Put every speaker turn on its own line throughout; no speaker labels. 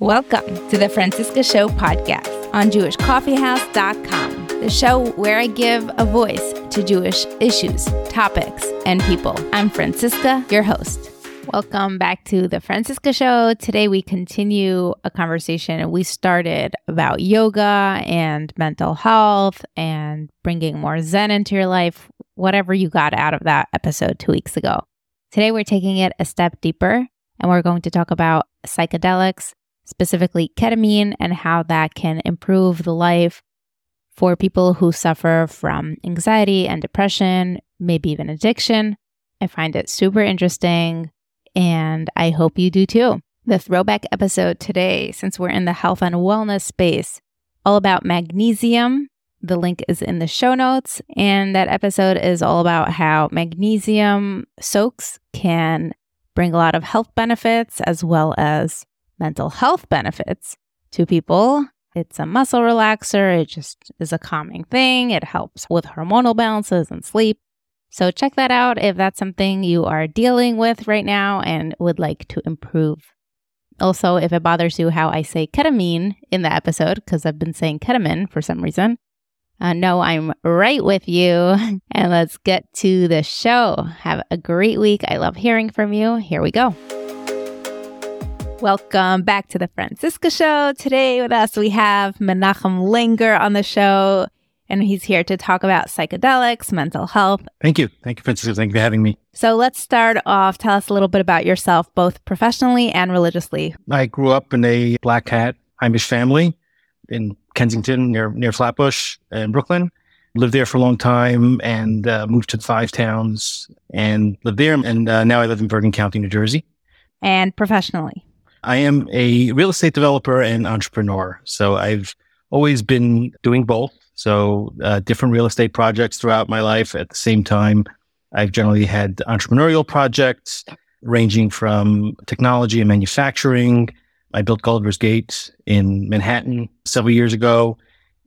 Welcome to the Franciska Show podcast on JewishCoffeehouse.com, the show where I give a voice to Jewish issues, topics, and people. I'm Franciska, your host. Welcome back to the Franciska Show. Today we continue a conversation we started about yoga and mental health and bringing more Zen into your life, whatever you got out of that episode two weeks ago. Today we're taking it a step deeper and we're going to talk about psychedelics specifically ketamine, and how that can improve the life for people who suffer from anxiety and depression, maybe even addiction. I find it super interesting, and I hope you do too. The throwback episode today, since we're in the health and wellness space, all about magnesium. The link is in the show notes. And that episode is all about how magnesium soaks can bring a lot of health benefits as well as mental health benefits to people. It's a muscle relaxer. It just is a calming thing. It helps with hormonal balances and sleep. So check that out if that's something you are dealing with right now and would like to improve. Also, if it bothers you how I say ketamine in the episode, because I've been saying ketamine for some reason, uh, no, I'm right with you. And let's get to the show. Have a great week. I love hearing from you. Here we go. Welcome back to the Franciska Show. Today with us, we have Menachem Langer on the show, and he's here to talk about psychedelics, mental health.
Thank you. Thank you, Franciska. Thank you for having me.
So let's start off. Tell us a little bit about yourself, both professionally and religiously.
I grew up in a black hat Heimish family in Kensington near, near Flatbush in Brooklyn. Lived there for a long time and uh, moved to the five towns and lived there. And uh, now I live in Bergen County, New Jersey.
And professionally?
I am a real estate developer and entrepreneur. So I've always been doing both. So uh, different real estate projects throughout my life. At the same time, I've generally had entrepreneurial projects ranging from technology and manufacturing. I built Gulliver's Gate in Manhattan several years ago.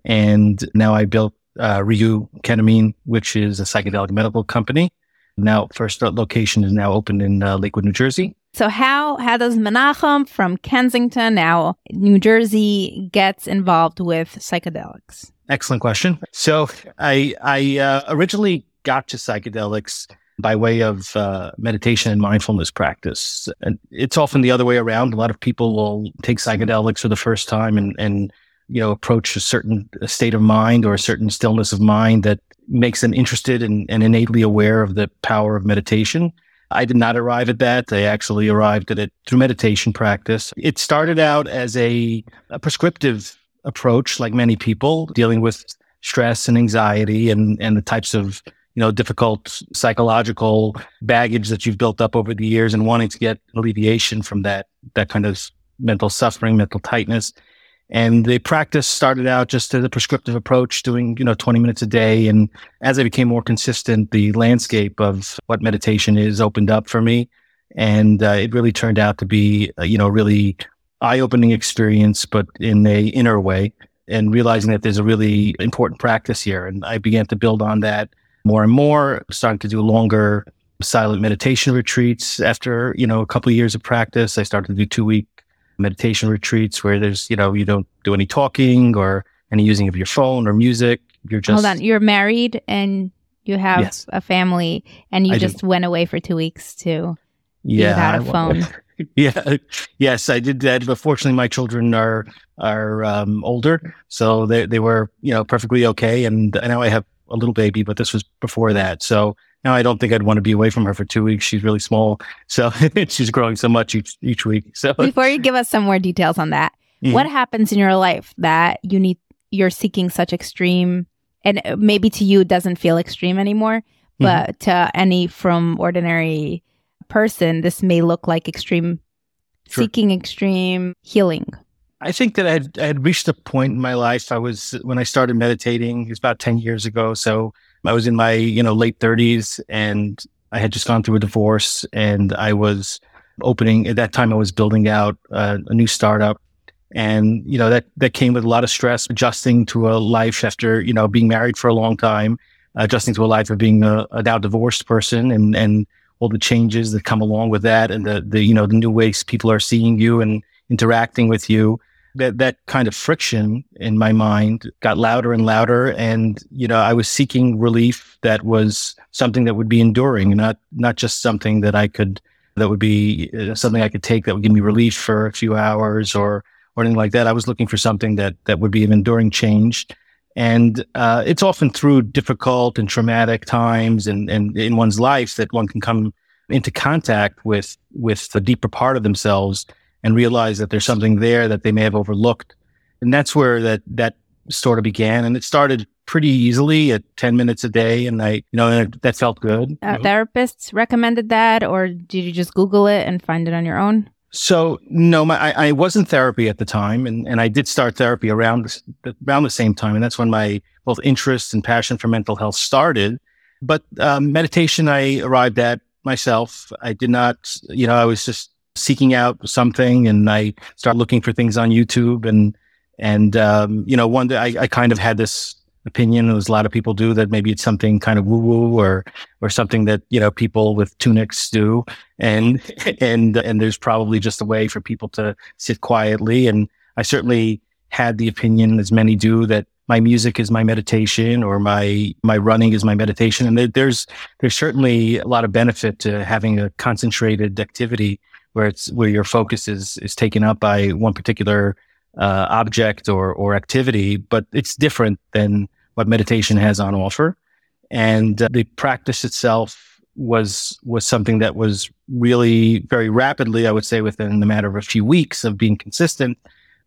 And now I built uh, ReYou Ketamine, which is a psychedelic medical company. Now, first location is now open in uh, Lakewood, New Jersey.
So how how does Menachem from Kensington, now New Jersey, gets involved with psychedelics?
Excellent question. So I I uh, originally got to psychedelics by way of uh, meditation and mindfulness practice. And it's often the other way around. A lot of people will take psychedelics for the first time and and you know approach a certain state of mind or a certain stillness of mind that makes them interested and, and innately aware of the power of meditation. I did not arrive at that. I actually arrived at it through meditation practice. It started out as a, a prescriptive approach, like many people, dealing with stress and anxiety and, and the types of you know difficult psychological baggage that you've built up over the years and wanting to get alleviation from that that kind of mental suffering mental tightness and the practice started out just as a prescriptive approach, doing, you know, 20 minutes a day. And as I became more consistent, the landscape of what meditation is opened up for me. And uh, it really turned out to be, uh, you know, really eye opening experience, but in a inner way and realizing that there's a really important practice here. And I began to build on that more and more, starting to do longer silent meditation retreats after, you know, a couple of years of practice. I started to do two week meditation retreats where there's, you know, you don't do any talking or any using of your phone or music. You're just.
Hold on. You're married and you have yes. a family and you I just do. went away for two weeks to yeah, without a phone.
yeah. Yes, I did that. But fortunately, my children are, are um, older. So they, they were, you know, perfectly okay. And now I have a little baby, but this was before that. So now I don't think I'd want to be away from her for two weeks. She's really small, so she's growing so much each each week. So
before you give us some more details on that, mm-hmm. what happens in your life that you need you're seeking such extreme, and maybe to you it doesn't feel extreme anymore, mm-hmm. but mm-hmm. to any from ordinary person, this may look like extreme sure. seeking extreme healing.
I think that I had, I had reached a point in my life. I was when I started meditating. It was about ten years ago. So I was in my, you know, late 30s and I had just gone through a divorce and I was opening at that time I was building out a new startup and you know that that came with a lot of stress adjusting to a life after you know being married for a long time adjusting to a life of being a, a now divorced person and and all the changes that come along with that and the the you know the new ways people are seeing you and interacting with you, that that kind of friction in my mind got louder and louder. And you know i was seeking relief that was something that would be enduring not not just something that i could that would be uh, something i could take that would give me relief for a few hours or or anything like that. I was looking for something that that would be of enduring change. And uh, it's often through difficult and traumatic times and, and in one's life that one can come into contact with with the deeper part of themselves and realize that there's something there that they may have overlooked. And that's where that, that sort of began. And it started pretty easily at 10 minutes a day. And I, you know, that felt good.
Uh, therapists recommended that, or did you just Google it and find it on your own?
So no, my, I, I was in therapy at the time, and, and I did start therapy around the, around the same time, and that's when my both interest and passion for mental health started. But um, meditation, I arrived at myself. I did not, you know, I was just seeking out something and I started looking for things on YouTube and, and, um, you know, one day I, I kind of had this opinion, as a lot of people do, that maybe it's something kind of woo woo or, or something that, you know, people with tunics do. And, and, and there's probably just a way for people to sit quietly. And I certainly had the opinion, as many do, that my music is my meditation or my my running is my meditation and there, there's there's certainly a lot of benefit to having a concentrated activity where it's where your focus is is taken up by one particular uh, object or or activity, but it's different than what meditation has on offer. And uh, the practice itself was was something that was really very rapidly, I would say, within the matter of a few weeks of being consistent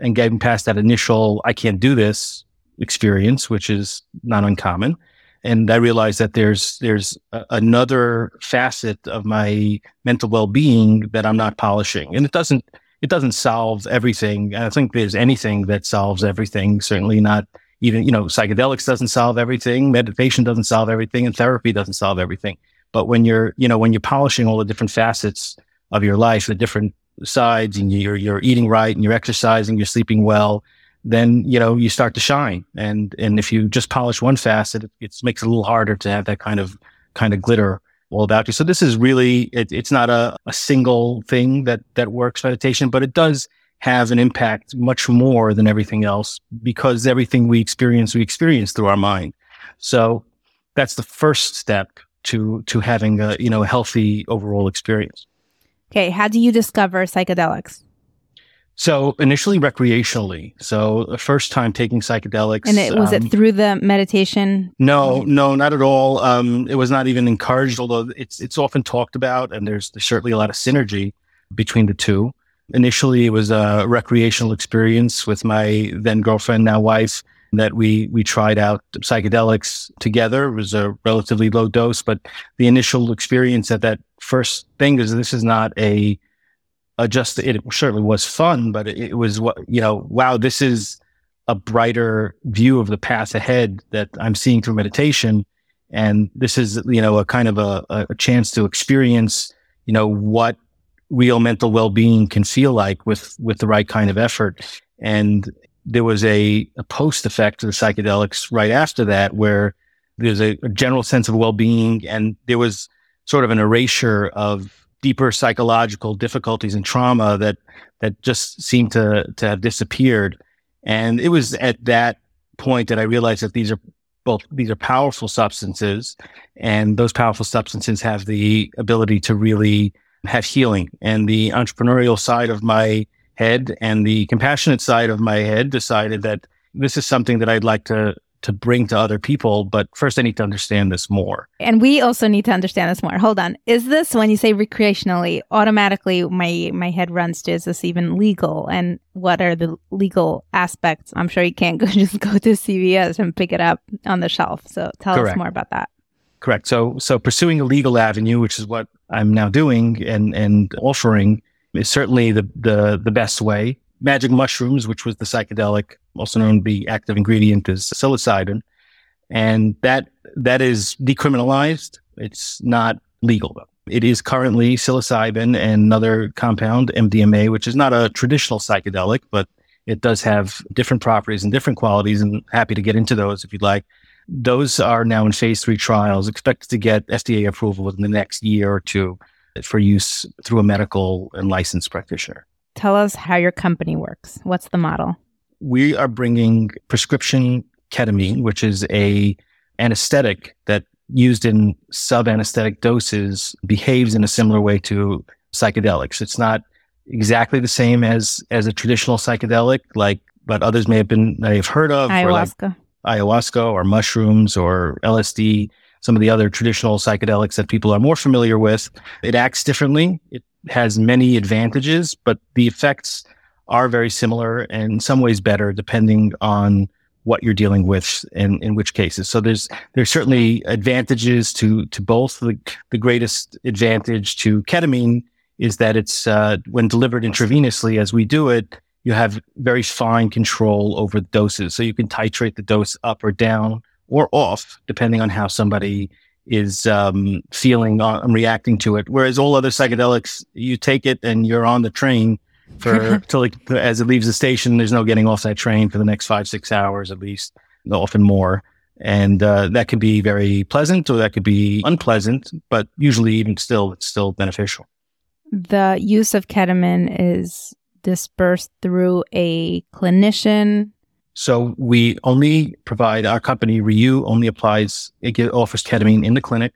and getting past that initial "I can't do this" experience, which is not uncommon and I realized that there's there's a, another facet of my mental well-being that I'm not polishing, and it doesn't it doesn't solve everything. I think there's anything that solves everything. Certainly not even you know psychedelics doesn't solve everything, meditation doesn't solve everything, and therapy doesn't solve everything. But when you're you know when you're polishing all the different facets of your life, the different sides, and you're you're eating right, and you're exercising, you're sleeping well, then you know you start to shine. And and if you just polish one facet, it, it makes it a little harder to have that kind of kind of glitter all about you. So this is really it, it's not a, a single thing that that works meditation, but it does have an impact much more than everything else because everything we experience we experience through our mind. So that's the first step to to having a you know healthy overall experience.
Okay, how do you discover psychedelics?
So initially recreationally. So the first time taking psychedelics.
And it was um, it through the meditation?
No, no, not at all. Um, it was not even encouraged, although it's it's often talked about, and there's, there's certainly a lot of synergy between the two. Initially, it was a recreational experience with my then girlfriend, now wife, that we we tried out psychedelics together. It was a relatively low dose, but the initial experience at that first thing is this is not a uh, just it certainly was fun, but it, it was what you know. Wow, this is a brighter view of the path ahead that I'm seeing through meditation, and this is you know a kind of a, a chance to experience you know what real mental well-being can feel like with with the right kind of effort. And there was a, a post effect of the psychedelics right after that, where there's a, a general sense of well-being, and there was sort of an erasure of deeper psychological difficulties and trauma that that just seemed to to have disappeared. And it was at that point that I realized that these are both these are powerful substances, and those powerful substances have the ability to really have healing. And the entrepreneurial side of my head and the compassionate side of my head decided that this is something that I'd like to to bring to other people. But first, I need to understand this more.
And we also need to understand this more. Hold on. Is this when you say recreationally, automatically my my head runs to is this even legal? And what are the legal aspects? I'm sure you can't go just go to CVS and pick it up on the shelf. So tell Correct. us more about that.
Correct. So so pursuing a legal avenue, which is what I'm now doing and and offering, is certainly the the the best way magic mushrooms, which was the psychedelic, also known to be active ingredient is psilocybin. And that, that is decriminalized. It's not legal though. It is currently psilocybin and another compound, MDMA, which is not a traditional psychedelic, but it does have different properties and different qualities and happy to get into those if you'd like. Those are now in phase three trials, expected to get FDA approval within the next year or two for use through a medical and licensed practitioner.
Tell us how your company works. What's the model?
We are bringing prescription ketamine, which is a anesthetic that used in sub anesthetic doses behaves in a similar way to psychedelics. It's not exactly the same as as a traditional psychedelic, like but others may have been may have heard of,
ayahuasca,
or like ayahuasca, or mushrooms, or LSD. Some of the other traditional psychedelics that people are more familiar with. It acts differently. It has many advantages, but the effects are very similar and in some ways better, depending on what you're dealing with and in which cases. So there's there's certainly advantages to to both. The, the greatest advantage to ketamine is that it's uh, when delivered intravenously, as we do it, you have very fine control over doses. So you can titrate the dose up or down or off, depending on how somebody is um, feeling on, uh, reacting to it. Whereas all other psychedelics, you take it and you're on the train for till it, as it leaves the station. There's no getting off that train for the next five six hours at least, often more. And uh, that can be very pleasant or that could be unpleasant, but usually even still, it's still beneficial
the use of ketamine is dispersed through a clinician?
So we only provide our company ReYou only applies it offers ketamine in the clinic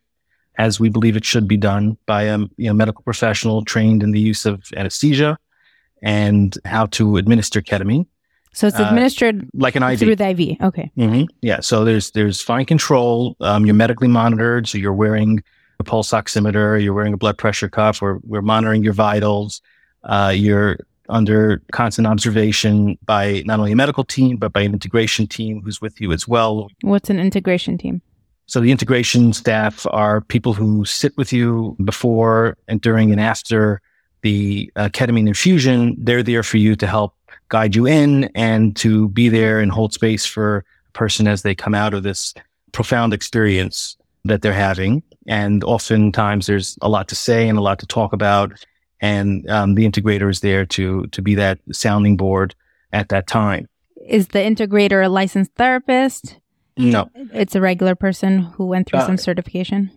as we believe it should be done by a you know, medical professional trained in the use of anesthesia and how to administer ketamine.
So it's uh, administered uh,
like an IV
through the IV. Okay.
Mm-hmm. Yeah. So there's there's fine control. Um, you're medically monitored, so you're wearing a pulse oximeter, you're wearing a blood pressure cuff, or we're monitoring your vitals. Uh, you're under constant observation by not only a medical team, but by an integration team who's with you as well.
What's an integration team?
So the integration staff are people who sit with you before and during and after the uh, ketamine infusion. They're there for you to help guide you in and to be there and hold space for a person as they come out of this profound experience that they're having. And oftentimes there's a lot to say and a lot to talk about. And um, the integrator is there to, to be that sounding board at that time.
Is the integrator a licensed therapist?
No.
It's a regular person who went through uh, some certification?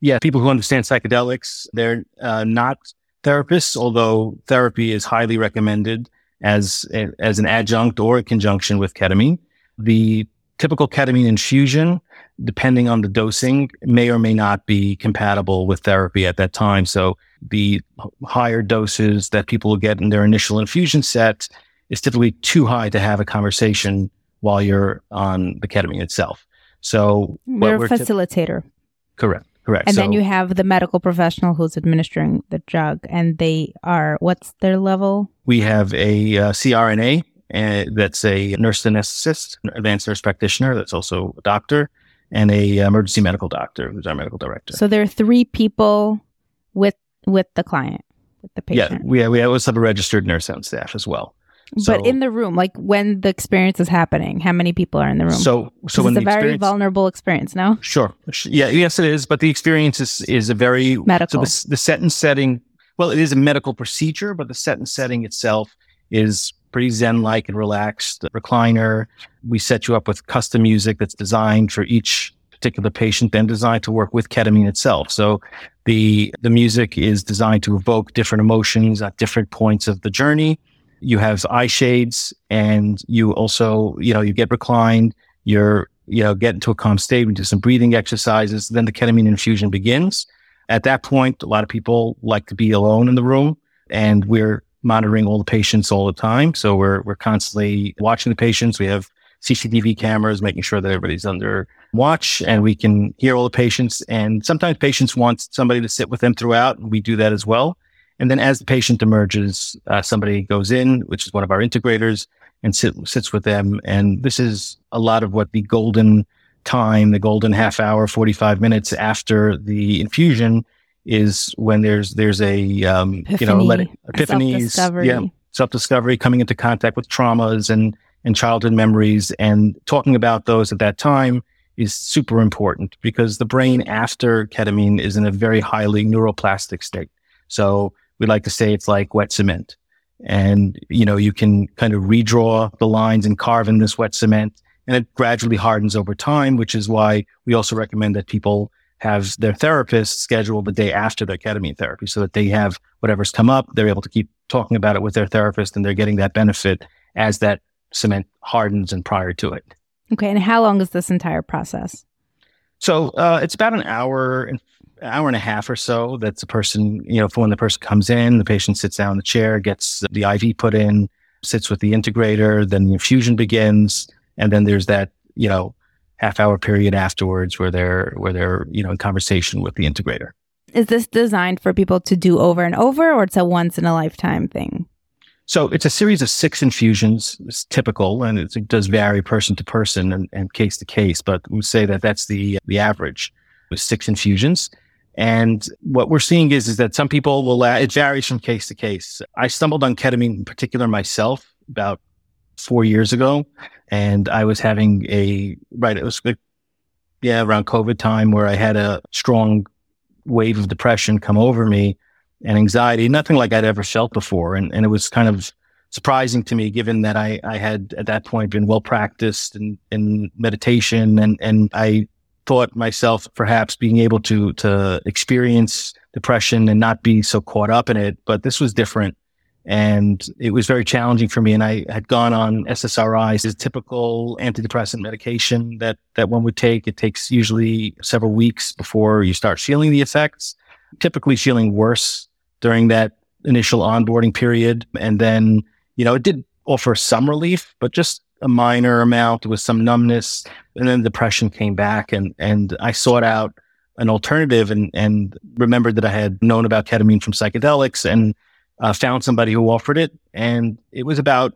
Yeah, people who understand psychedelics, they're uh, not therapists, although therapy is highly recommended as, as an adjunct or a conjunction with ketamine. The typical ketamine infusion, depending on the dosing, may or may not be compatible with therapy at that time. So the higher doses that people will get in their initial infusion set is typically too high to have a conversation while you're on the ketamine itself. So
you're a facilitator.
correct. Correct.
And so, then you have the medical professional who's administering the drug, and they are what's their level?
We have a uh, CRNA, and that's a nurse anesthetist, advanced nurse practitioner. That's also a doctor and a emergency medical doctor who's our medical director.
So there are three people with with the client, with the patient.
Yeah, we have, we also have a registered nurse on staff as well.
So, but in the room, like when the experience is happening, how many people are in the room?
So, so
when it's a very vulnerable experience, no?
Sure. Yeah. Yes, it is. But the experience is, is a very
medical.
So the, the set and setting. Well, it is a medical procedure, but the set and setting itself is pretty zen like and relaxed recliner. We set you up with custom music that's designed for each particular patient, then designed to work with ketamine itself. So the, the music is designed to evoke different emotions at different points of the journey. You have eye shades and you also, you know, you get reclined, you're, you know, get into a calm state. We do some breathing exercises. Then the ketamine infusion begins. At that point, a lot of people like to be alone in the room and we're monitoring all the patients all the time. So we're, we're constantly watching the patients. We have CCTV cameras, making sure that everybody's under watch and we can hear all the patients. And sometimes patients want somebody to sit with them throughout. And we do that as well. And then as the patient emerges, uh, somebody goes in, which is one of our integrators and sit, sits with them. And this is a lot of what the golden time, the golden half hour, 45 minutes after the infusion is when there's there's a um,
Epiphany,
you know letting, epiphanies, yeah, self discovery, coming into contact with traumas and and childhood memories, and talking about those at that time is super important because the brain after ketamine is in a very highly neuroplastic state. So we like to say it's like wet cement. And, you know, you can kind of redraw the lines and carve in this wet cement and it gradually hardens over time, which is why we also recommend that people have their therapist schedule the day after their ketamine therapy so that they have whatever's come up. They're able to keep talking about it with their therapist and they're getting that benefit as that cement hardens and prior to it.
Okay. And how long is this entire process?
So uh, it's about an hour and hour and a half or so. That's the person, you know, for when the person comes in, the patient sits down in the chair, gets the IV put in, sits with the integrator, then the infusion begins, and then there's that, you know, half hour period afterwards where they're where they're, you know, in conversation with the integrator.
Is this designed for people to do over and over or it's a once in a lifetime thing?
So it's a series of six infusions. It's typical, and it does vary person to person and, and case to case. But we say that that's the the average with six infusions. And what we're seeing is is that some people will. Uh, it varies from case to case. I stumbled on ketamine in particular myself about four years ago, and I was having a right. It was yeah around COVID time where I had a strong wave of depression come over me and anxiety, nothing like I'd ever felt before. And, and it was kind of surprising to me, given that I, I had at that point been well practiced in, in meditation and, and I thought myself perhaps being able to, to experience depression and not be so caught up in it. But this was different. And it was very challenging for me. And I had gone on SSRIs, a typical antidepressant medication that, that one would take. It takes usually several weeks before you start feeling the effects typically feeling worse during that initial onboarding period. And then, you know, it did offer some relief, but just a minor amount with some numbness. And then depression came back and, and I sought out an alternative and, and remembered that I had known about ketamine from psychedelics and uh, found somebody who offered it. And it was about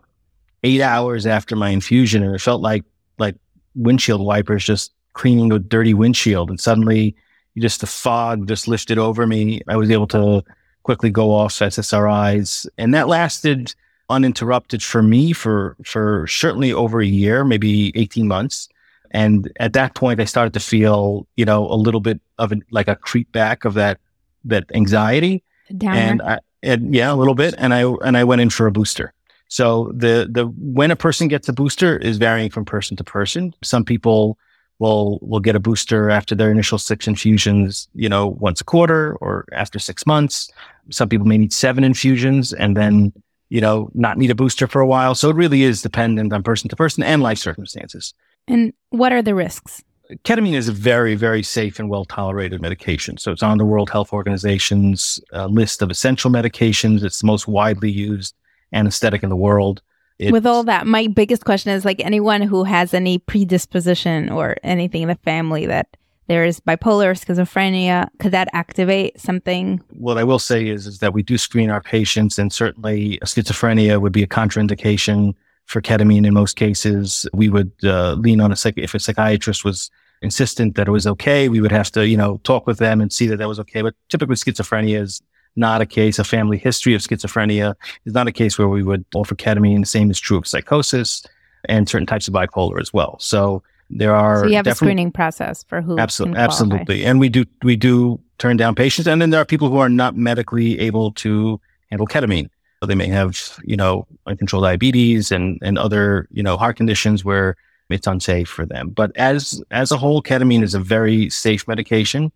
eight hours after my infusion. And it felt like, like windshield wipers just cleaning a dirty windshield. And suddenly just the fog just lifted over me. I was able to quickly go off SSRIs, and that lasted uninterrupted for me for for certainly over a year, maybe eighteen months. And at that point, I started to feel, you know, a little bit of an, like a creep back of that that anxiety,
Downer.
and I, and yeah, a little bit. And I and I went in for a booster. So the the when a person gets a booster is varying from person to person. Some people will will get a booster after their initial six infusions, you know, once a quarter or after six months. Some people may need seven infusions and then, you know, not need a booster for a while. So it really is dependent on person to person and life circumstances.
And what are the risks?
Ketamine is a very, very safe and well tolerated medication. So it's on the World Health Organization's uh, list of essential medications. It's the most widely used anesthetic in the world.
It's, With all that, my biggest question is like anyone who has any predisposition or anything in the family that there is bipolar schizophrenia, could that activate something?
What I will say is, is that we do screen our patients, and certainly schizophrenia would be a contraindication for ketamine in most cases. We would uh, lean on a psych- if a psychiatrist was insistent that it was okay, we would have to, you know, talk with them and see that that was okay. But typically schizophrenia is not a case, a family history of schizophrenia is not a case where we would offer ketamine. The same is true of psychosis and certain types of bipolar as well. So there are
so you have a screening process for who
absolutely absolutely. And we do we do turn down patients and then there are people who are not medically able to handle ketamine. So they may have you know uncontrolled diabetes and and other you know heart conditions where it's unsafe for them. But as as a whole ketamine is a very safe medication.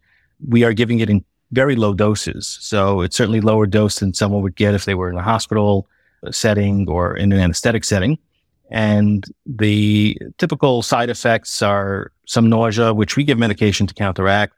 We are giving it in very low doses. So it's certainly lower dose than someone would get if they were in a hospital setting or in an anesthetic setting. And the typical side effects are some nausea, which we give medication to counteract.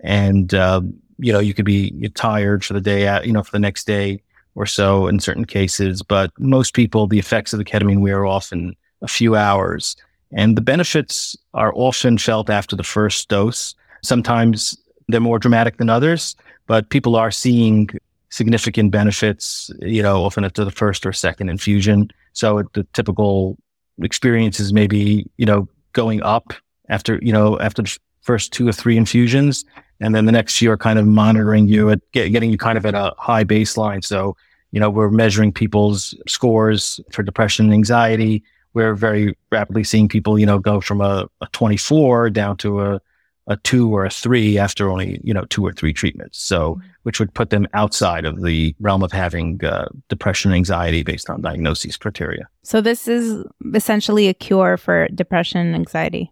And, uh, you know, you could be tired for the day, out, you know, for the next day or so in certain cases. But most people, the effects of the ketamine wear off in a few hours. And the benefits are often felt after the first dose. Sometimes they're more dramatic than others, but people are seeing significant benefits, you know, often after the first or second infusion. So the typical experience is maybe, you know, going up after, you know, after the first two or three infusions. And then the next year kind of monitoring you at get, getting you kind of at a high baseline. So, you know, we're measuring people's scores for depression and anxiety. We're very rapidly seeing people, you know, go from a, a 24 down to a a two or a three after only you know two or three treatments so mm-hmm. which would put them outside of the realm of having uh, depression and anxiety based on diagnosis criteria
so this is essentially a cure for depression and anxiety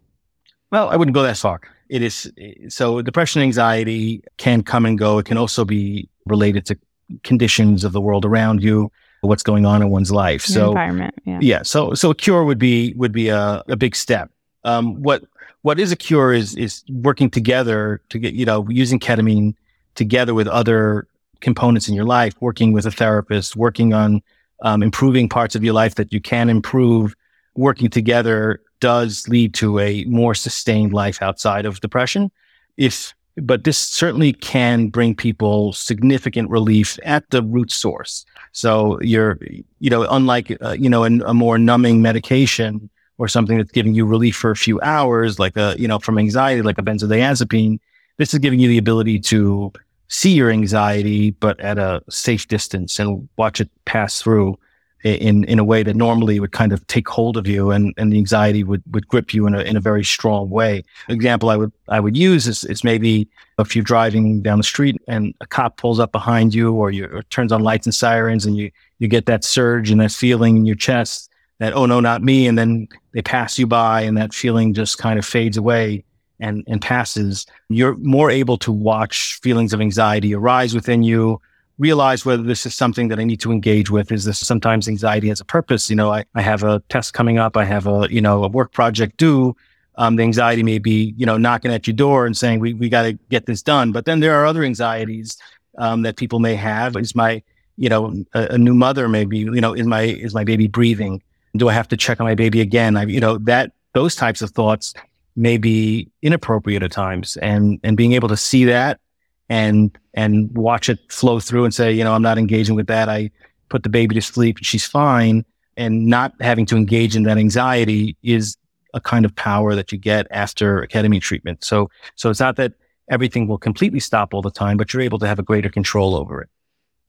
well i wouldn't go that far it is so depression and anxiety can come and go it can also be related to conditions of the world around you what's going on in one's life. So
environment. Yeah.
yeah, so so a cure would be would be a, a big step. Um, what what is a cure is is working together to get you know using ketamine together with other components in your life, working with a therapist, working on um, improving parts of your life that you can improve. Working together does lead to a more sustained life outside of depression. If but this certainly can bring people significant relief at the root source. So you're, you know, unlike, uh, you know, a more numbing medication or something that's giving you relief for a few hours, like a, you know, from anxiety, like a benzodiazepine, this is giving you the ability to see your anxiety, but at a safe distance and watch it pass through in in a way that normally would kind of take hold of you and, and the anxiety would, would grip you in a in a very strong way. Example I would I would use is, is maybe if you're driving down the street and a cop pulls up behind you or you or turns on lights and sirens and you you get that surge and that feeling in your chest that oh no not me and then they pass you by and that feeling just kind of fades away and and passes you're more able to watch feelings of anxiety arise within you realize whether this is something that I need to engage with. Is this sometimes anxiety has a purpose? You know, I, I have a test coming up. I have a, you know, a work project due. Um, the anxiety may be, you know, knocking at your door and saying, we, we got to get this done. But then there are other anxieties, um, that people may have. Is my, you know, a, a, new mother maybe, you know, is my, is my baby breathing? Do I have to check on my baby again? I, you know, that, those types of thoughts may be inappropriate at times and, and being able to see that and and watch it flow through and say, you know, I'm not engaging with that. I put the baby to sleep and she's fine. And not having to engage in that anxiety is a kind of power that you get after a ketamine treatment. So so it's not that everything will completely stop all the time, but you're able to have a greater control over it.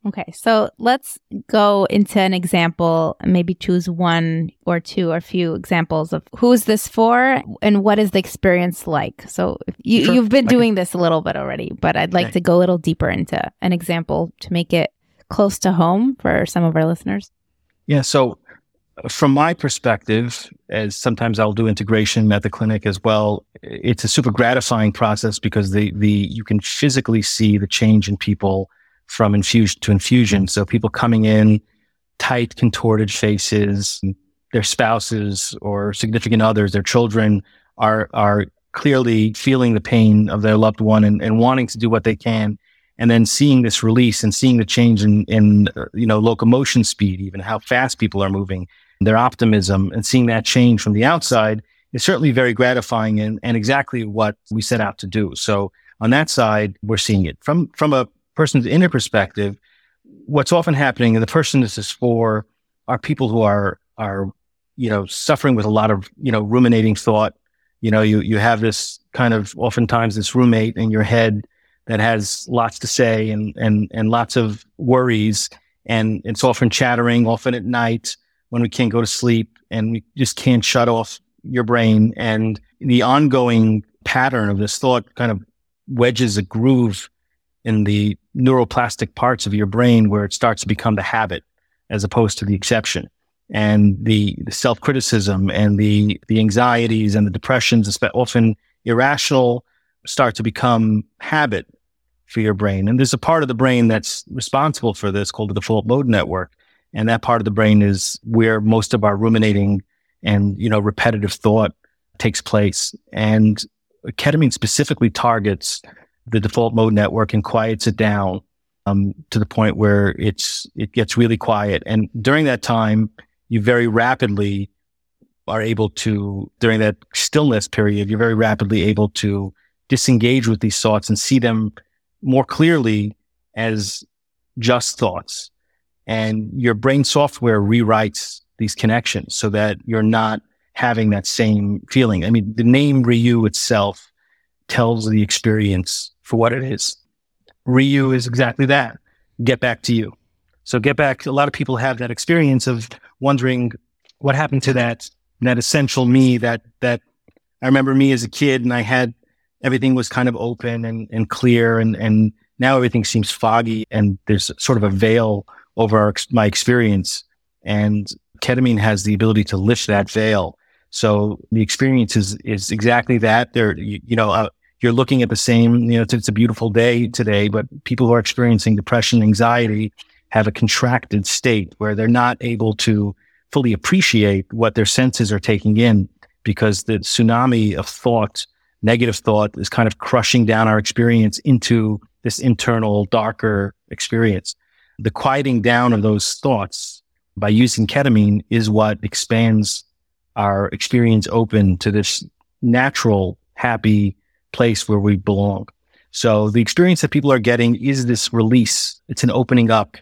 Okay, so let's go into an example, maybe choose one or two or few examples of who is this for and what is the experience like. So you, sure. you've been doing this a little bit already, but I'd like okay. to go a little deeper into an example to make it close to home for some of our listeners.
Yeah, so uh, from my perspective, as sometimes I'll do integration at the clinic as well, it's a super gratifying process because the the you can physically see the change in people from infusion to infusion. So people coming in, tight, contorted faces, their spouses or significant others, their children are, are clearly feeling the pain of their loved one and, and wanting to do what they can. And then seeing this release and seeing the change in, in, uh, you know, locomotion speed, even how fast people are moving, their optimism and seeing that change from the outside is certainly very gratifying and, and exactly what we set out to do. So on that side, we're seeing it from, from a person's inner perspective, what's often happening, and the person this is for, are people who are are you know suffering with a lot of you know ruminating thought. You know, you you have this kind of oftentimes this roommate in your head that has lots to say and and and lots of worries, and it's often chattering, often at night when we can't go to sleep, and we just can't shut off your brain, and the ongoing pattern of this thought kind of wedges a groove in the neuroplastic parts of your brain where it starts to become the habit as opposed to the exception. And the, the self criticism and the, the anxieties and the depressions, often irrational, start to become habit for your brain. And there's a part of the brain that's responsible for this called the default mode network. And that part of the brain is where most of our ruminating and, you know, repetitive thought takes place. And ketamine specifically targets the default mode network and quiets it down um, to the point where it's it gets really quiet. And during that time, you very rapidly are able to during that stillness period, you're very rapidly able to disengage with these thoughts and see them more clearly as just thoughts. And your brain software rewrites these connections so that you're not having that same feeling. I mean, the name ReYou itself tells the experience for what it is. ReYou is exactly that. Get back to you. So get back. A lot of people have that experience of wondering what happened to that, that essential me that, that I remember me as a kid and I had everything was kind of open and, and clear and, and now everything seems foggy and there's sort of a veil over our, my experience. And ketamine has the ability to lift that veil. So the experience is, is exactly that. There, you, you know, uh, you're looking at the same, you know, it's, it's a beautiful day today, but people who are experiencing depression, anxiety have a contracted state where they're not able to fully appreciate what their senses are taking in because the tsunami of thought, negative thought is kind of crushing down our experience into this internal darker experience. The quieting down of those thoughts by using ketamine is what expands our experience open to this natural, happy place where we belong. So the experience that people are getting is this release. It's an opening up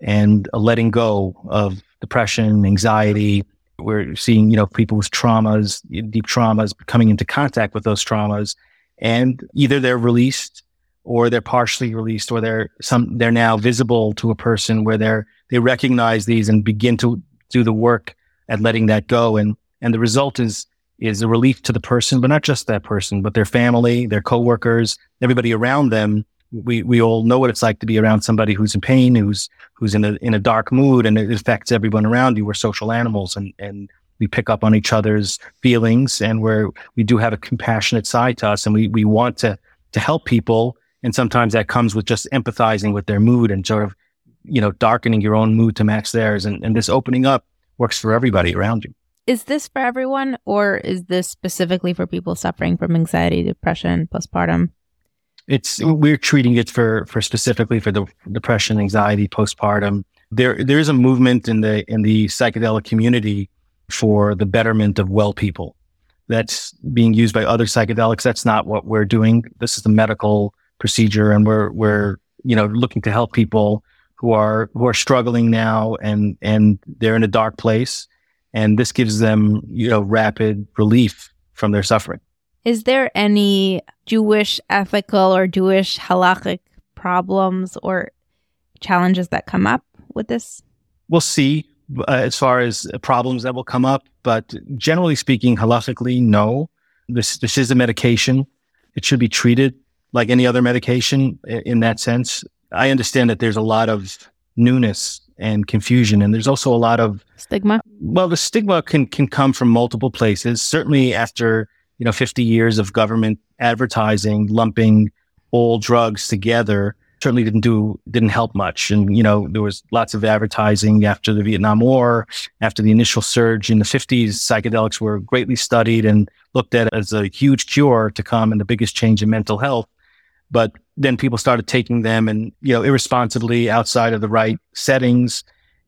and a letting go of depression, anxiety. We're seeing, you know, people with traumas, deep traumas coming into contact with those traumas and either they're released or they're partially released or they're some, they're now visible to a person where they're, they recognize these and begin to do the work at letting that go. And, and the result is, is a relief to the person, but not just that person, but their family, their coworkers, everybody around them we we all know what it's like to be around somebody who's in pain, who's who's in a in a dark mood, and it affects everyone around you. We're social animals, and and we pick up on each other's feelings, and where we do have a compassionate side to us, and we we want to to help people, and sometimes that comes with just empathizing with their mood and sort of you know darkening your own mood to match theirs, and and this opening up works for everybody around you.
Is this for everyone, or is this specifically for people suffering from anxiety, depression, postpartum?
it's we're treating it for for specifically for the depression, anxiety, postpartum. There there is a movement in the in the psychedelic community for the betterment of well people. That's being used by other psychedelics. That's not what we're doing. This is the medical procedure, and we're we're you know looking to help people who are who are struggling now and and they're in a dark place, and this gives them you know rapid relief from their suffering.
Is there any Jewish ethical or Jewish halachic problems or challenges that come up with this?
We'll see uh, as far as problems that will come up, but generally speaking, halachically, no. This this is a medication. It should be treated like any other medication in that sense. I understand that there's a lot of newness and confusion, and there's also a lot of
stigma.
Well, the stigma can can come from multiple places. Certainly, after you know, 50 years of government advertising, lumping all drugs together certainly didn't do, didn't help much. And, you know, there was lots of advertising after the Vietnam War, after the initial surge in the 50s, psychedelics were greatly studied and looked at as a huge cure to come and the biggest change in mental health. But then people started taking them and, you know, irresponsibly outside of the right settings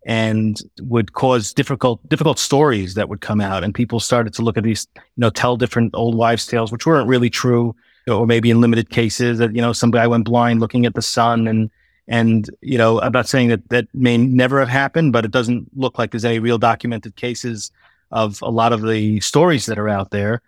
and would cause difficult difficult stories that would come out. And people started to look at these you know tell different old wives tales which weren't really true. Or maybe in limited cases that you know some guy went blind looking at the sun and and you know i'm not saying that that may never have happened but it doesn't look like there's any real documented cases of a lot of the stories that are out there.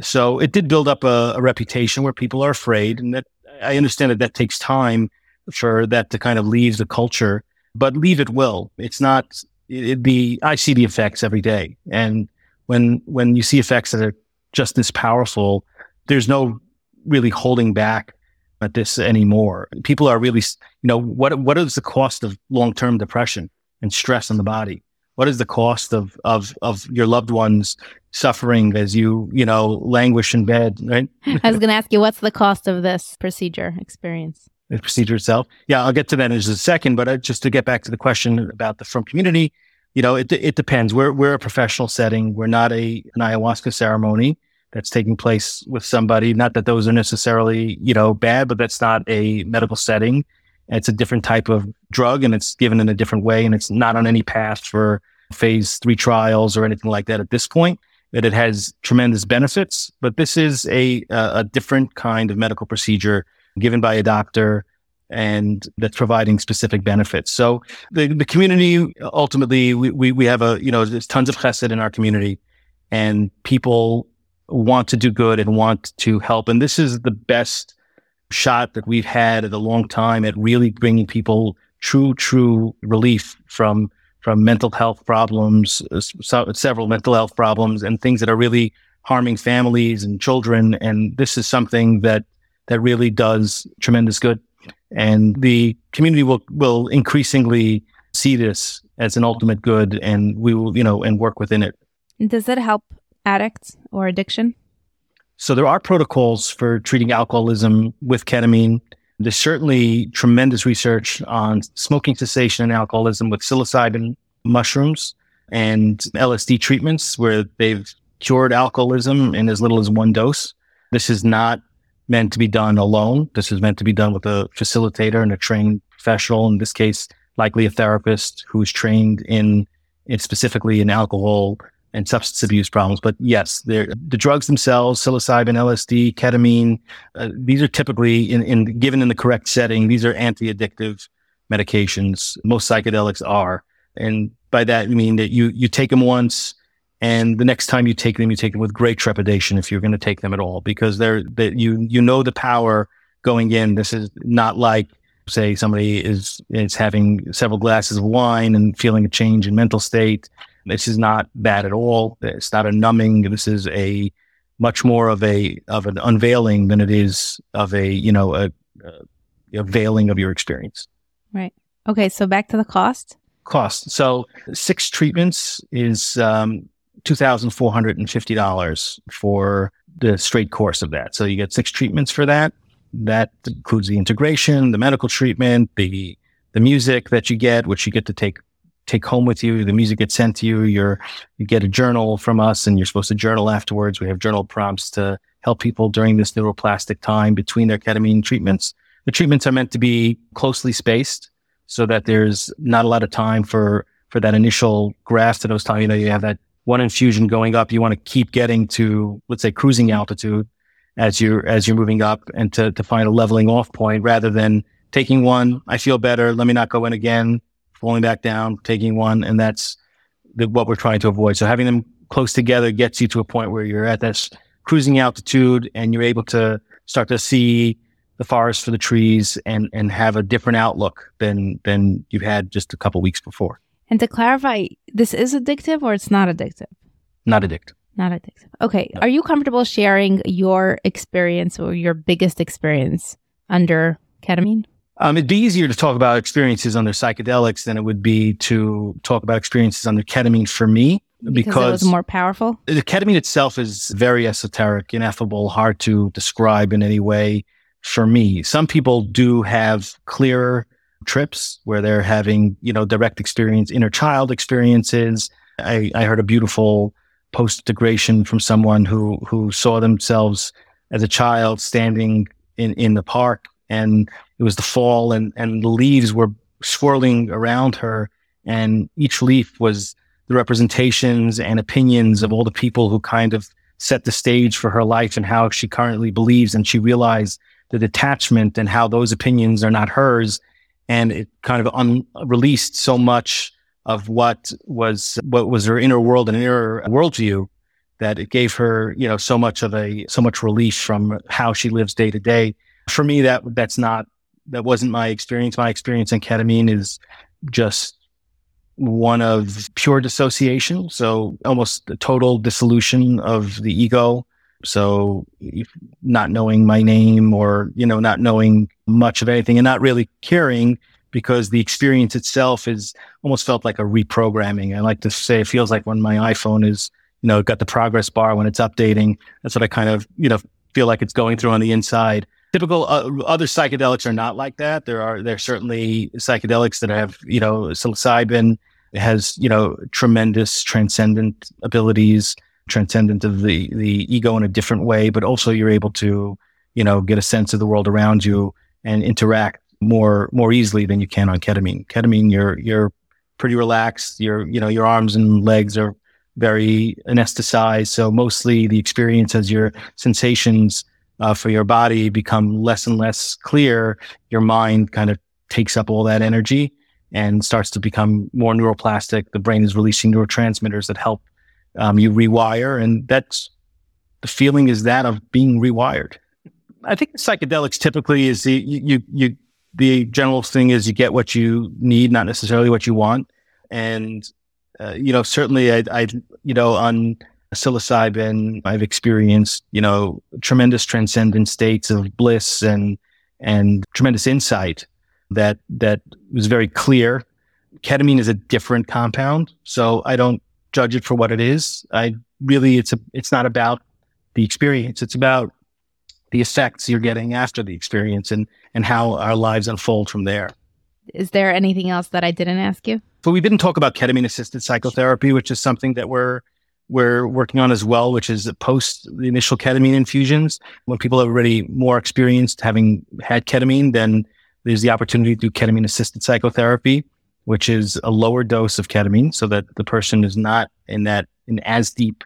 So it did build up a, a reputation where people are afraid and that i understand that that takes time for that to kind of leave the culture but leave it will. It's not it, the I see the effects every day, and when when you see effects that are just this powerful, there's no really holding back at this anymore. People are really, you know, what what is the cost of long term depression and stress on the body? What is the cost of of of your loved ones suffering as you you know languish in bed? Right.
I was going to ask you, what's the cost of this procedure experience?
the procedure itself. Yeah, I'll get to that in just a second. But just to get back to the question about the Frum community, you know, it it depends. We're we're a professional setting. We're not a an ayahuasca ceremony that's taking place with somebody. Not that those are necessarily you know bad, but that's not a medical setting. It's a different type of drug, and it's given in a different way, and it's not on any path for phase three trials or anything like that at this point. That it has tremendous benefits, but this is a a different kind of medical procedure given by a doctor and that's providing specific benefits. So the, the community ultimately we, we, we have a you know there's tons of chesed in our community and people want to do good and want to help. And this is the best shot that we've had at a long time at really bringing people true, true relief from from mental health problems, uh, so, several mental health problems, and things that are really harming families and children. And this is something that that really does tremendous good. And the community will, will increasingly see this as an ultimate good and we will, you know, and work within it.
Does it help addicts or addiction?
So there are protocols for treating alcoholism with ketamine. There's certainly tremendous research on smoking cessation and alcoholism with psilocybin mushrooms and LSD treatments where they've cured alcoholism in as little as one dose. This is not meant to be done alone. This is meant to be done with a facilitator and a trained professional. In this case, likely a therapist who's trained in, in specifically in alcohol and substance abuse problems. But yes, the drugs themselves, psilocybin, LSD, ketamine, uh, these are typically in, in given in the correct setting. These are anti-addictive medications. Most psychedelics are, and by that I mean that you you take them once, and the next time you take them, you take them with great trepidation if you're going to take them at all, because they're that you you know the power going in. This is not like say somebody is is having several glasses of wine and feeling a change in mental state this is not bad at all. It's not a numbing. This is a much more of a of an unveiling than it is of a you know a, a veiling of your experience.
Right. Okay. So back to the cost.
Cost. So six treatments is um, two thousand four hundred and fifty dollars for the straight course of that. So you get six treatments for that. That includes the integration, the medical treatment, the the music that you get, which you get to take take home with you. The music gets sent to you. You're, you get a journal from us and you're supposed to journal afterwards. We have journal prompts to help people during this neuroplastic time between their ketamine treatments. The treatments are meant to be closely spaced so that there's not a lot of time for, for that initial that I was telling you. know, you have that one infusion going up. You want to keep getting to, let's say, cruising altitude as you're, as you're moving up and to, to find a leveling off point rather than taking one. I feel better. Let me not go in again falling back down, taking one, and that's the, what we're trying to avoid. So having them close together gets you to a point where you're at this cruising altitude and you're able to start to see the forest for the trees and and have a different outlook than than you've had just a couple weeks before.
And to clarify, this is addictive or it's not addictive?
Not addictive.
Not addictive. Okay. No. Are you comfortable sharing your experience or your biggest experience under ketamine?
Um, it'd be easier to talk about experiences under psychedelics than it would be to talk about experiences under ketamine for me
because, because it was more powerful.
The ketamine itself is very esoteric, ineffable, hard to describe in any way for me. Some people do have clearer trips where they're having, you know, direct experience, inner child experiences. I, I heard a beautiful post integration from someone who, who saw themselves as a child standing in, in the park and it was the fall and, and the leaves were swirling around her. And each leaf was the representations and opinions of all the people who kind of set the stage for her life and how she currently believes. And she realized the detachment and how those opinions are not hers. And it kind of un- released so much of what was, what was her inner world and inner worldview that it gave her, you know, so much of a, so much relief from how she lives day to day. For me, that, that's not that wasn't my experience. My experience in ketamine is just one of pure dissociation. So almost a total dissolution of the ego. So not knowing my name or, you know, not knowing much of anything and not really caring because the experience itself is almost felt like a reprogramming. I like to say it feels like when my iPhone is, you know, got the progress bar when it's updating. That's what I kind of, you know, feel like it's going through on the inside typical uh, other psychedelics are not like that. There are there are certainly psychedelics that have you know psilocybin has you know tremendous transcendent abilities, transcendent of the the ego in a different way, but also you're able to you know get a sense of the world around you and interact more more easily than you can on ketamine. Ketamine, you're you're pretty relaxed. Your you know your arms and legs are very anesthetized, so mostly the experience as your sensations uh, for your body become less and less clear, your mind kind of takes up all that energy and starts to become more neuroplastic. The brain is releasing neurotransmitters that help um, you rewire, and that's the feeling is that of being rewired. I think psychedelics typically is the you, you, the general thing is you get what you need, not necessarily what you want, and uh, you know certainly I, I you know on psilocybin, I've experienced, you know, tremendous transcendent states of bliss and, and tremendous insight that, that was very clear. Ketamine is a different compound. So I don't judge it for what it is. I really, it's a, it's not about the experience. It's about the effects you're getting after the experience and, and how our lives unfold from there.
Is there anything else that I didn't ask you?
But we didn't talk about ketamine assisted psychotherapy, which is something that we're we're working on as well, which is post the initial ketamine infusions. When people are already more experienced having had ketamine, then there's the opportunity to do ketamine assisted psychotherapy, which is a lower dose of ketamine so that the person is not in that in as deep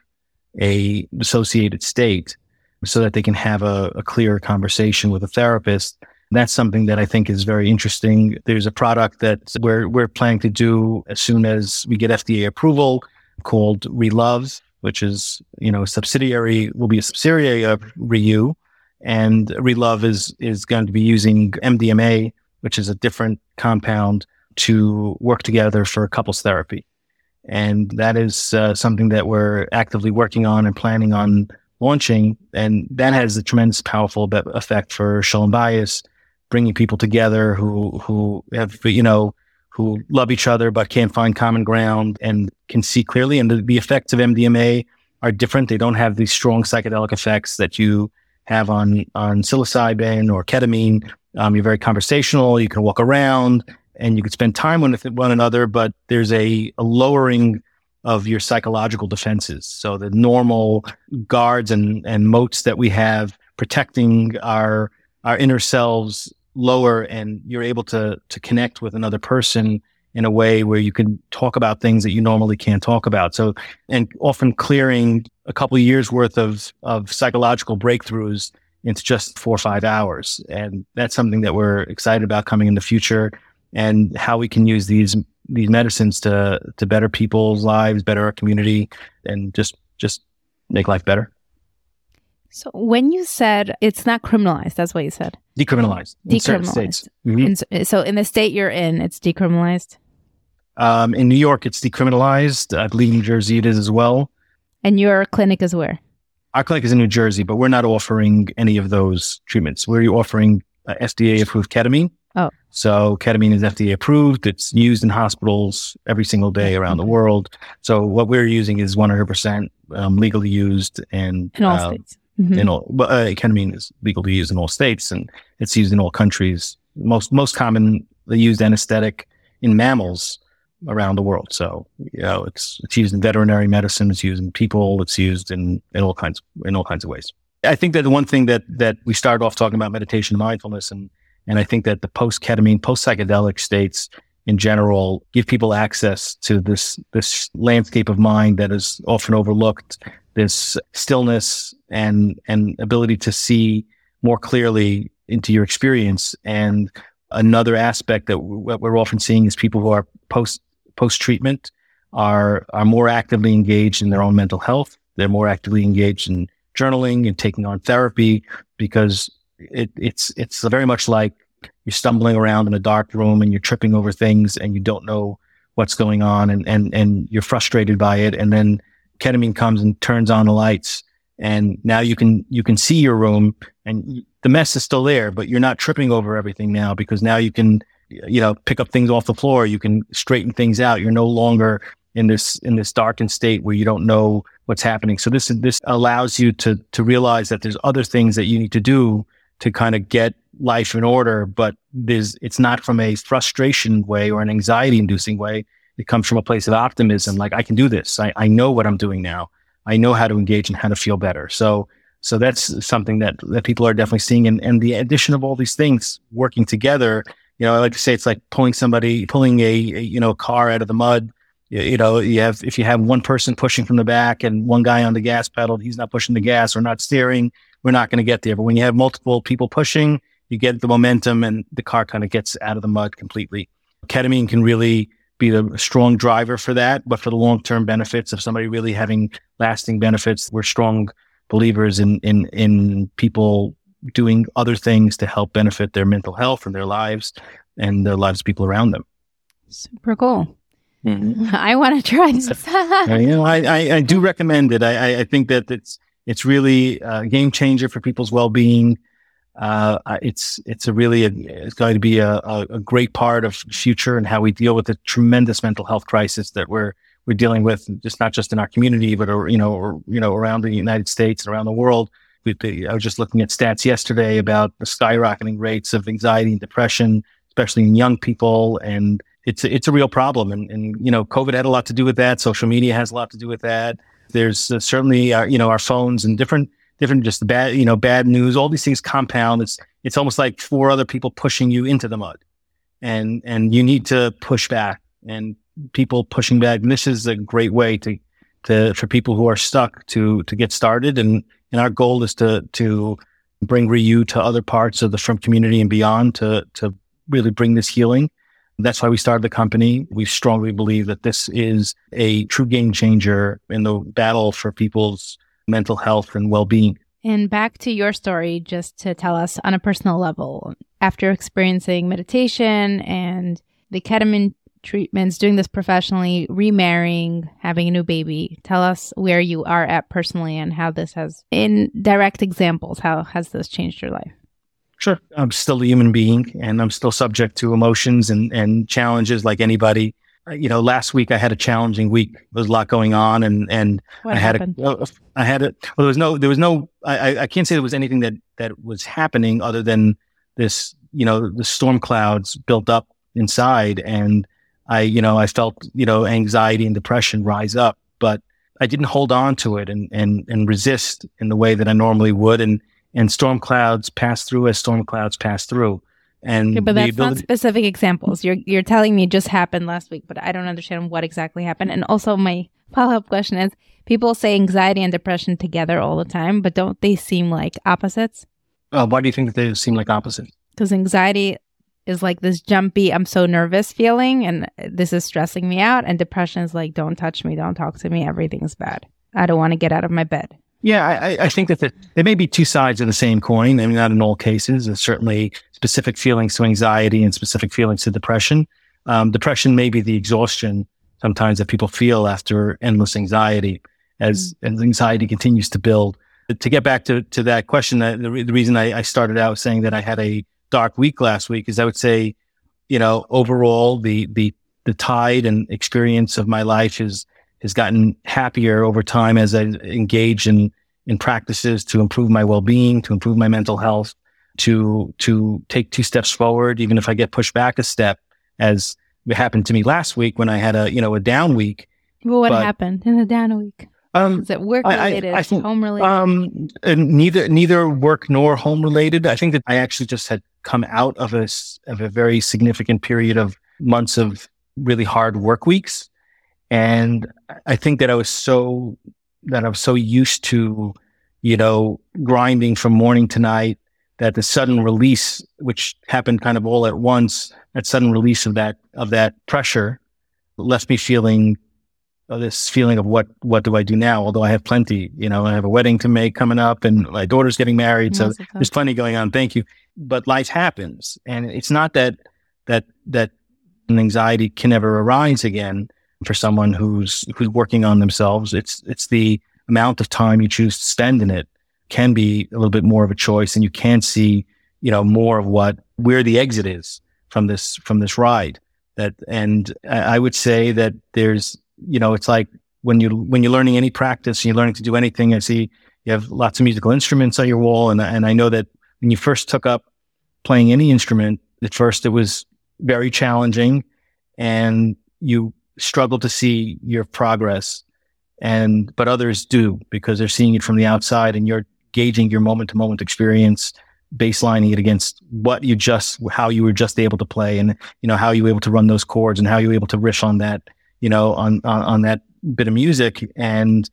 a associated state so that they can have a, a clear conversation with a therapist that's something that I think is very interesting. There's a product that we're, we're planning to do as soon as we get FDA approval called Relove, which is, you know, subsidiary, will be a subsidiary of ReYou. And Relove is, is going to be using MDMA, which is a different compound to work together for couples therapy. And that is uh, something that we're actively working on and planning on launching. And that has a tremendous powerful effect for shalom bayis, bringing people together who who have you know who love each other but can't find common ground and can see clearly. And the, the effects of MDMA are different. They don't have these strong psychedelic effects that you have on on psilocybin or ketamine. Um, you're very conversational. You can walk around and you can spend time with one another, but there's a, a lowering of your psychological defenses. So the normal guards and, and moats that we have protecting our our inner selves lower and you're able to to connect with another person in a way where you can talk about things that you normally can't talk about. So, and often clearing a couple years worth of, of psychological breakthroughs into just four or five hours. And that's something that we're excited about coming in the future and how we can use these, these medicines to, to better people's lives, better our community and just, just make life better.
So when you said it's not criminalized, that's what you said.
Decriminalized.
Decriminalized. Mm-hmm. In, so in the state you're in, it's decriminalized.
Um, in New York, it's decriminalized. I believe New Jersey it is as well.
And your clinic is where?
Our clinic is in New Jersey, but we're not offering any of those treatments. We're offering uh, FDA approved ketamine.
Oh.
So ketamine is FDA approved. It's used in hospitals every single day around the world. So what we're using is 100% um, legally used and
in all uh, states. Mm-hmm.
In all, well, uh, ketamine is legal to use in all states, and it's used in all countries. Most most common the used anesthetic in mammals around the world. So you know, it's it's used in veterinary medicine. It's used in people. It's used in in all kinds in all kinds of ways. I think that the one thing that that we started off talking about meditation and mindfulness, and and I think that the post ketamine, post psychedelic states in general give people access to this this landscape of mind that is often overlooked this stillness and and ability to see more clearly into your experience. And another aspect that what we're often seeing is people who are post post treatment are are more actively engaged in their own mental health. They're more actively engaged in journaling and taking on therapy because it, it's it's very much like you're stumbling around in a dark room and you're tripping over things and you don't know what's going on and and and you're frustrated by it and then ketamine comes and turns on the lights and now you can you can see your room and the mess is still there but you're not tripping over everything now because now you can you know pick up things off the floor you can straighten things out you're no longer in this in this darkened state where you don't know what's happening. So this this allows you to to realize that there's other things that you need to do to kind of get life in order but there's it's not from a frustration way or an anxiety inducing way it comes from a place of optimism. Like I can do this. I, I know what I'm doing now. I know how to engage and how to feel better. So, so that's something that, that people are definitely seeing. And, and the addition of all these things working together, you know, I like to say it's like pulling somebody, pulling a, a you know, car out of the mud. You, you, know, you have, if you have one person pushing from the back and one guy on the gas pedal, he's not pushing the gas or not steering, we're not going to get there. But when you have multiple people pushing, you get the momentum and the car kind of gets out of the mud completely. Ketamine can really be the strong driver for that. But for the long term benefits of somebody really having lasting benefits, we're strong believers in, in, in people doing other things to help benefit their mental health and their lives and the lives of people around them.
Super cool. Mm-hmm. I want to try this.
you know, I, I, I, do recommend it. I, I think that it's, it's really a game changer for people's well-being uh, it's it's a really a, it's going to be a, a, great part of future and how we deal with the tremendous mental health crisis that we're we're dealing with, just not just in our community, but or, you know or, you know around the United States and around the world. I was just looking at stats yesterday about the skyrocketing rates of anxiety and depression, especially in young people. And it's, it's a real problem. And, and, you know, COVID had a lot to do with that. Social media has a lot to do with that. There's uh, certainly, our, you know, our phones and different, different, just bad, you know, bad news, all these things compound. It's, it's almost like four other people pushing you into the mud and, and you need to push back and people pushing back. And this is a great way to, to, for people who are stuck to, to get started. And, and our goal is to, to bring ReYou to other parts of the Frum community and beyond to, to really bring this healing. That's why we started the company. We strongly believe that this is a true game changer in the battle for people's mental health and well-being.
And back to your story, just to tell us on a personal level, after experiencing meditation and the ketamine treatments, doing this professionally, remarrying, having a new baby. Tell us where you are at personally and how this has, in direct examples, how has this changed your life?
Sure. I'm still a human being and I'm still subject to emotions and, and challenges like anybody. You know, last week I had a challenging week. There was a lot going on and, and
what
I
happened?
had a, I had it. Well, there was no, there was no, I, I can't say there was anything that, that was happening other than this, you know, the storm clouds built up inside and I, you know, I felt, you know, anxiety and depression rise up, but I didn't hold on to it and, and, and resist in the way that I normally would. And, and storm clouds pass through as storm clouds pass through. And
okay, but that's ability- not specific examples. You're, you're telling me it just happened last week, but I don't understand what exactly happened. And also my follow up question is people say anxiety and depression together all the time, but don't they seem like opposites?
Uh, why do you think that they seem like opposites?
Because anxiety is like this jumpy, I'm so nervous feeling, and this is stressing me out. And depression is like, don't touch me, don't talk to me, everything's bad. I don't want to get out of my bed.
Yeah, I, I think that the, there may be two sides of the same coin. I mean, not in all cases. There's certainly specific feelings to anxiety and specific feelings to depression. Um, depression may be the exhaustion sometimes that people feel after endless anxiety as, mm-hmm. as anxiety continues to build. To get back to, to that question, the, the reason I, I started out saying that I had a dark week last week is I would say, you know, overall the the the tide and experience of my life has has gotten happier over time as I engage in in practices to improve my well being, to improve my mental health, to to take two steps forward, even if I get pushed back a step, as happened to me last week when I had a you know a down week.
Well, what but, happened in the down week? Um, Is it work related? I, I think, home related?
Um, neither neither work nor home related. I think that I actually just had come out of a, of a very significant period of months of really hard work weeks. And I think that I was so, that I was so used to, you know, grinding from morning to night that the sudden release, which happened kind of all at once, that sudden release of that, of that pressure left me feeling uh, this feeling of what, what do I do now? Although I have plenty, you know, I have a wedding to make coming up and my daughter's getting married. So there's plenty going on. Thank you but life happens. And it's not that, that, that an anxiety can never arise again for someone who's, who's working on themselves. It's, it's the amount of time you choose to spend in it can be a little bit more of a choice and you can see, you know, more of what, where the exit is from this, from this ride that, and I would say that there's, you know, it's like when you, when you're learning any practice and you're learning to do anything, I see you have lots of musical instruments on your wall. And, and I know that when you first took up playing any instrument, at first it was very challenging and you struggle to see your progress. And, but others do because they're seeing it from the outside and you're gauging your moment to moment experience, baselining it against what you just, how you were just able to play and, you know, how you were able to run those chords and how you were able to riff on that, you know, on, on, on that bit of music. And,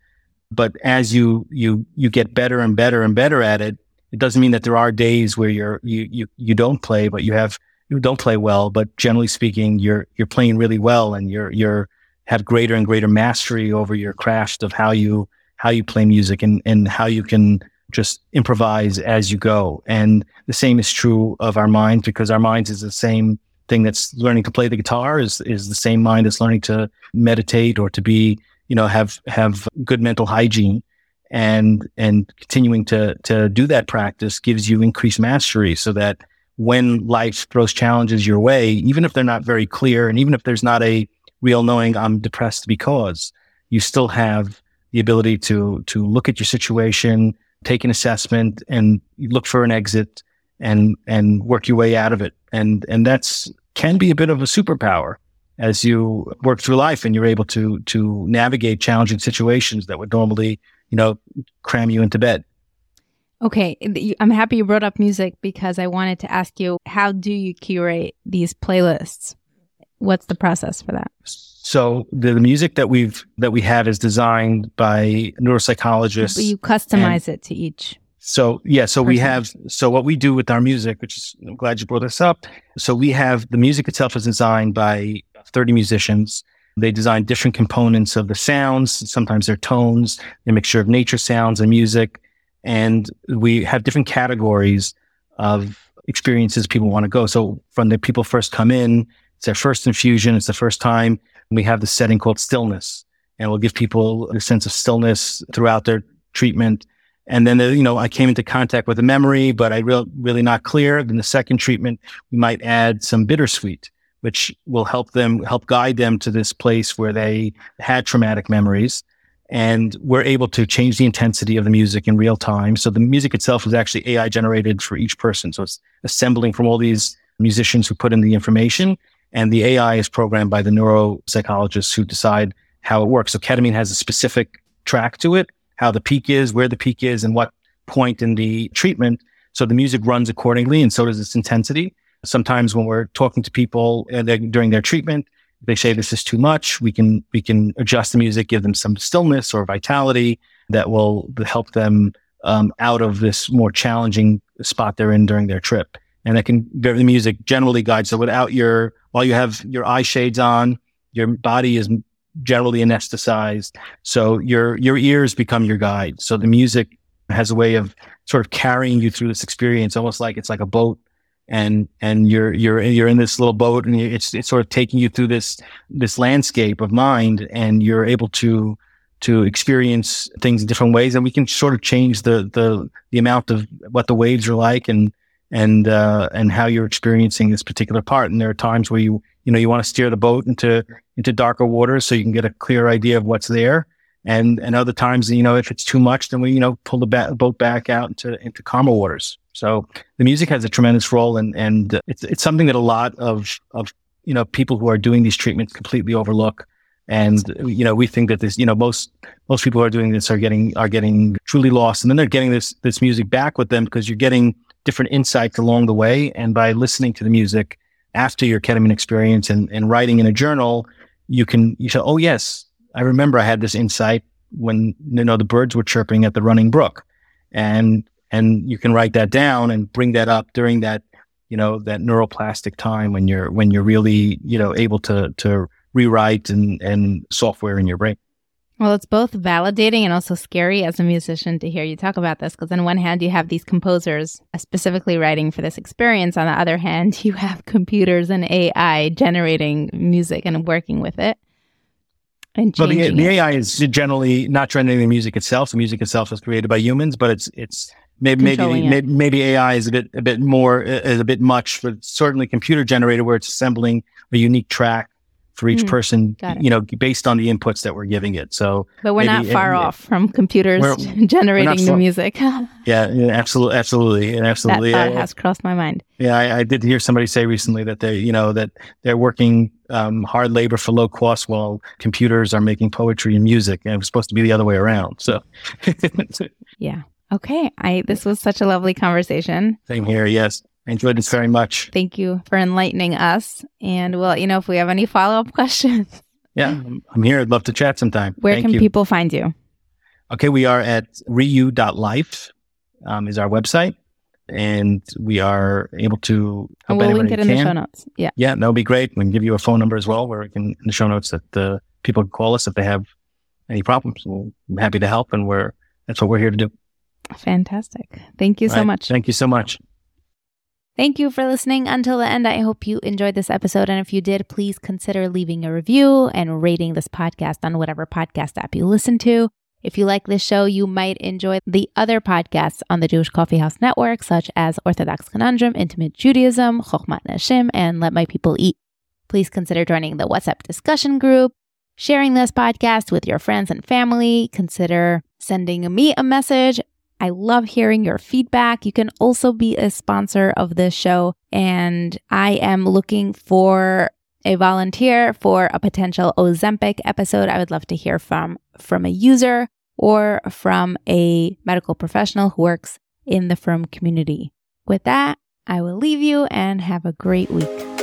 but as you, you, you get better and better and better at it, it doesn't mean that there are days where you're you you you don't play, but you have don't play well. But generally speaking, you're you're playing really well, and you're you're have greater and greater mastery over your craft of how you how you play music and and how you can just improvise as you go. And the same is true of our minds because our minds is the same thing that's learning to play the guitar is is the same mind that's learning to meditate or to be you know have have good mental hygiene and and continuing to to do that practice gives you increased mastery so that when life throws challenges your way even if they're not very clear and even if there's not a real knowing i'm depressed because you still have the ability to to look at your situation take an assessment and look for an exit and and work your way out of it. And and that's can be a bit of a superpower as you work through life and you're able to to navigate challenging situations that would normally, you know, cram you into bed.
Okay, I'm happy you brought up music because I wanted to ask you how do you curate these playlists? What's the process for that?
So the, the music that we've that we have is designed by neuropsychologists.
But you customize it to each.
So yeah, so person. we have so what we do with our music, which is I'm glad you brought this up. So we have the music itself is designed by 30 musicians. They design different components of the sounds. Sometimes they're tones, a mixture of nature sounds and music. And we have different categories of experiences people want to go. So from the people first come in, it's their first infusion. It's the first time we have the setting called stillness and we'll give people a sense of stillness throughout their treatment. And then, you know, I came into contact with a memory, but I real, really not clear. Then the second treatment, we might add some bittersweet which will help them help guide them to this place where they had traumatic memories and we're able to change the intensity of the music in real time. So the music itself is actually ai generated for each person. So it's assembling from all these musicians who put in the information and the ai is programmed by the neuropsychologists who decide how it works. So ketamine has a specific track to it how the peak is where the peak is and what point in the treatment. So the music runs accordingly and so does its intensity. Sometimes when we're talking to people uh, during their treatment, they say this is too much. We can we can adjust the music, give them some stillness or vitality that will help them um, out of this more challenging spot they're in during their trip. And that can the music generally guides. So without your while you have your eye shades on, your body is generally anesthetized. So your your ears become your guide. So the music has a way of sort of carrying you through this experience, almost like it's like a boat and and you're you're you're in this little boat and it's it's sort of taking you through this this landscape of mind and you're able to to experience things in different ways. And we can sort of change the the the amount of what the waves are like and and uh and how you're experiencing this particular part. And there are times where you you know you want to steer the boat into into darker waters so you can get a clear idea of what's there and and other times you know if it's too much then we you know pull the ba- boat back out into into calmer waters so the music has a tremendous role, and and it's it's something that a lot of of you know people who are doing these treatments completely overlook. And you know we think that this you know most most people who are doing this are getting are getting truly lost, and then they're getting this this music back with them because you're getting different insights along the way, and by listening to the music after your ketamine experience and, and writing in a journal, you can you say, oh yes, I remember I had this insight when you know the birds were chirping at the running brook, and and you can write that down and bring that up during that you know that neuroplastic time when you're when you're really you know able to to rewrite and and software in your brain.
Well it's both validating and also scary as a musician to hear you talk about this because on one hand you have these composers uh, specifically writing for this experience. On the other hand you have computers and ai generating music and working with it and
well, the, the AI is generally not generating the music itself. The music itself is created by humans, but it's it's maybe maybe, maybe, maybe AI is a bit a bit more is a bit much, but certainly computer generated where it's assembling a unique track for each mm, person, you know, based on the inputs that we're giving it. So,
but we're maybe, not far it, off from computers generating the music.
yeah, yeah, absolutely, absolutely, absolutely.
That thought has crossed my mind.
Yeah, I, I, did hear somebody say recently that they, you know, that they're working um, hard labor for low cost while computers are making poetry and music, and it was supposed to be the other way around. So,
yeah. Okay. I this was such a lovely conversation.
Same here. Yes. I enjoyed this very much.
Thank you for enlightening us. And we'll, you know, if we have any follow up questions.
Yeah, I'm here. I'd love to chat sometime.
Where
Thank
can
you.
people find you?
Okay, we are at reyou.life um, is our website. And we are able to
help we'll link it in can. the show notes. Yeah.
Yeah, that would be great. We can give you a phone number as well where we can in the show notes that the people can call us if they have any problems. We're happy to help and we're that's what we're here to do.
Fantastic. Thank you so right. much.
Thank you so much.
Thank you for listening until the end. I hope you enjoyed this episode. And if you did, please consider leaving a review and rating this podcast on whatever podcast app you listen to. If you like this show, you might enjoy the other podcasts on the Jewish Coffee House Network, such as Orthodox Conundrum, Intimate Judaism, Chokhmat Nashim, and Let My People Eat. Please consider joining the WhatsApp discussion group, sharing this podcast with your friends and family. Consider sending me a message I love hearing your feedback. You can also be a sponsor of this show, and I am looking for a volunteer for a potential Ozempic episode. I would love to hear from from a user or from a medical professional who works in the Frum community. With that, I will leave you and have a great week.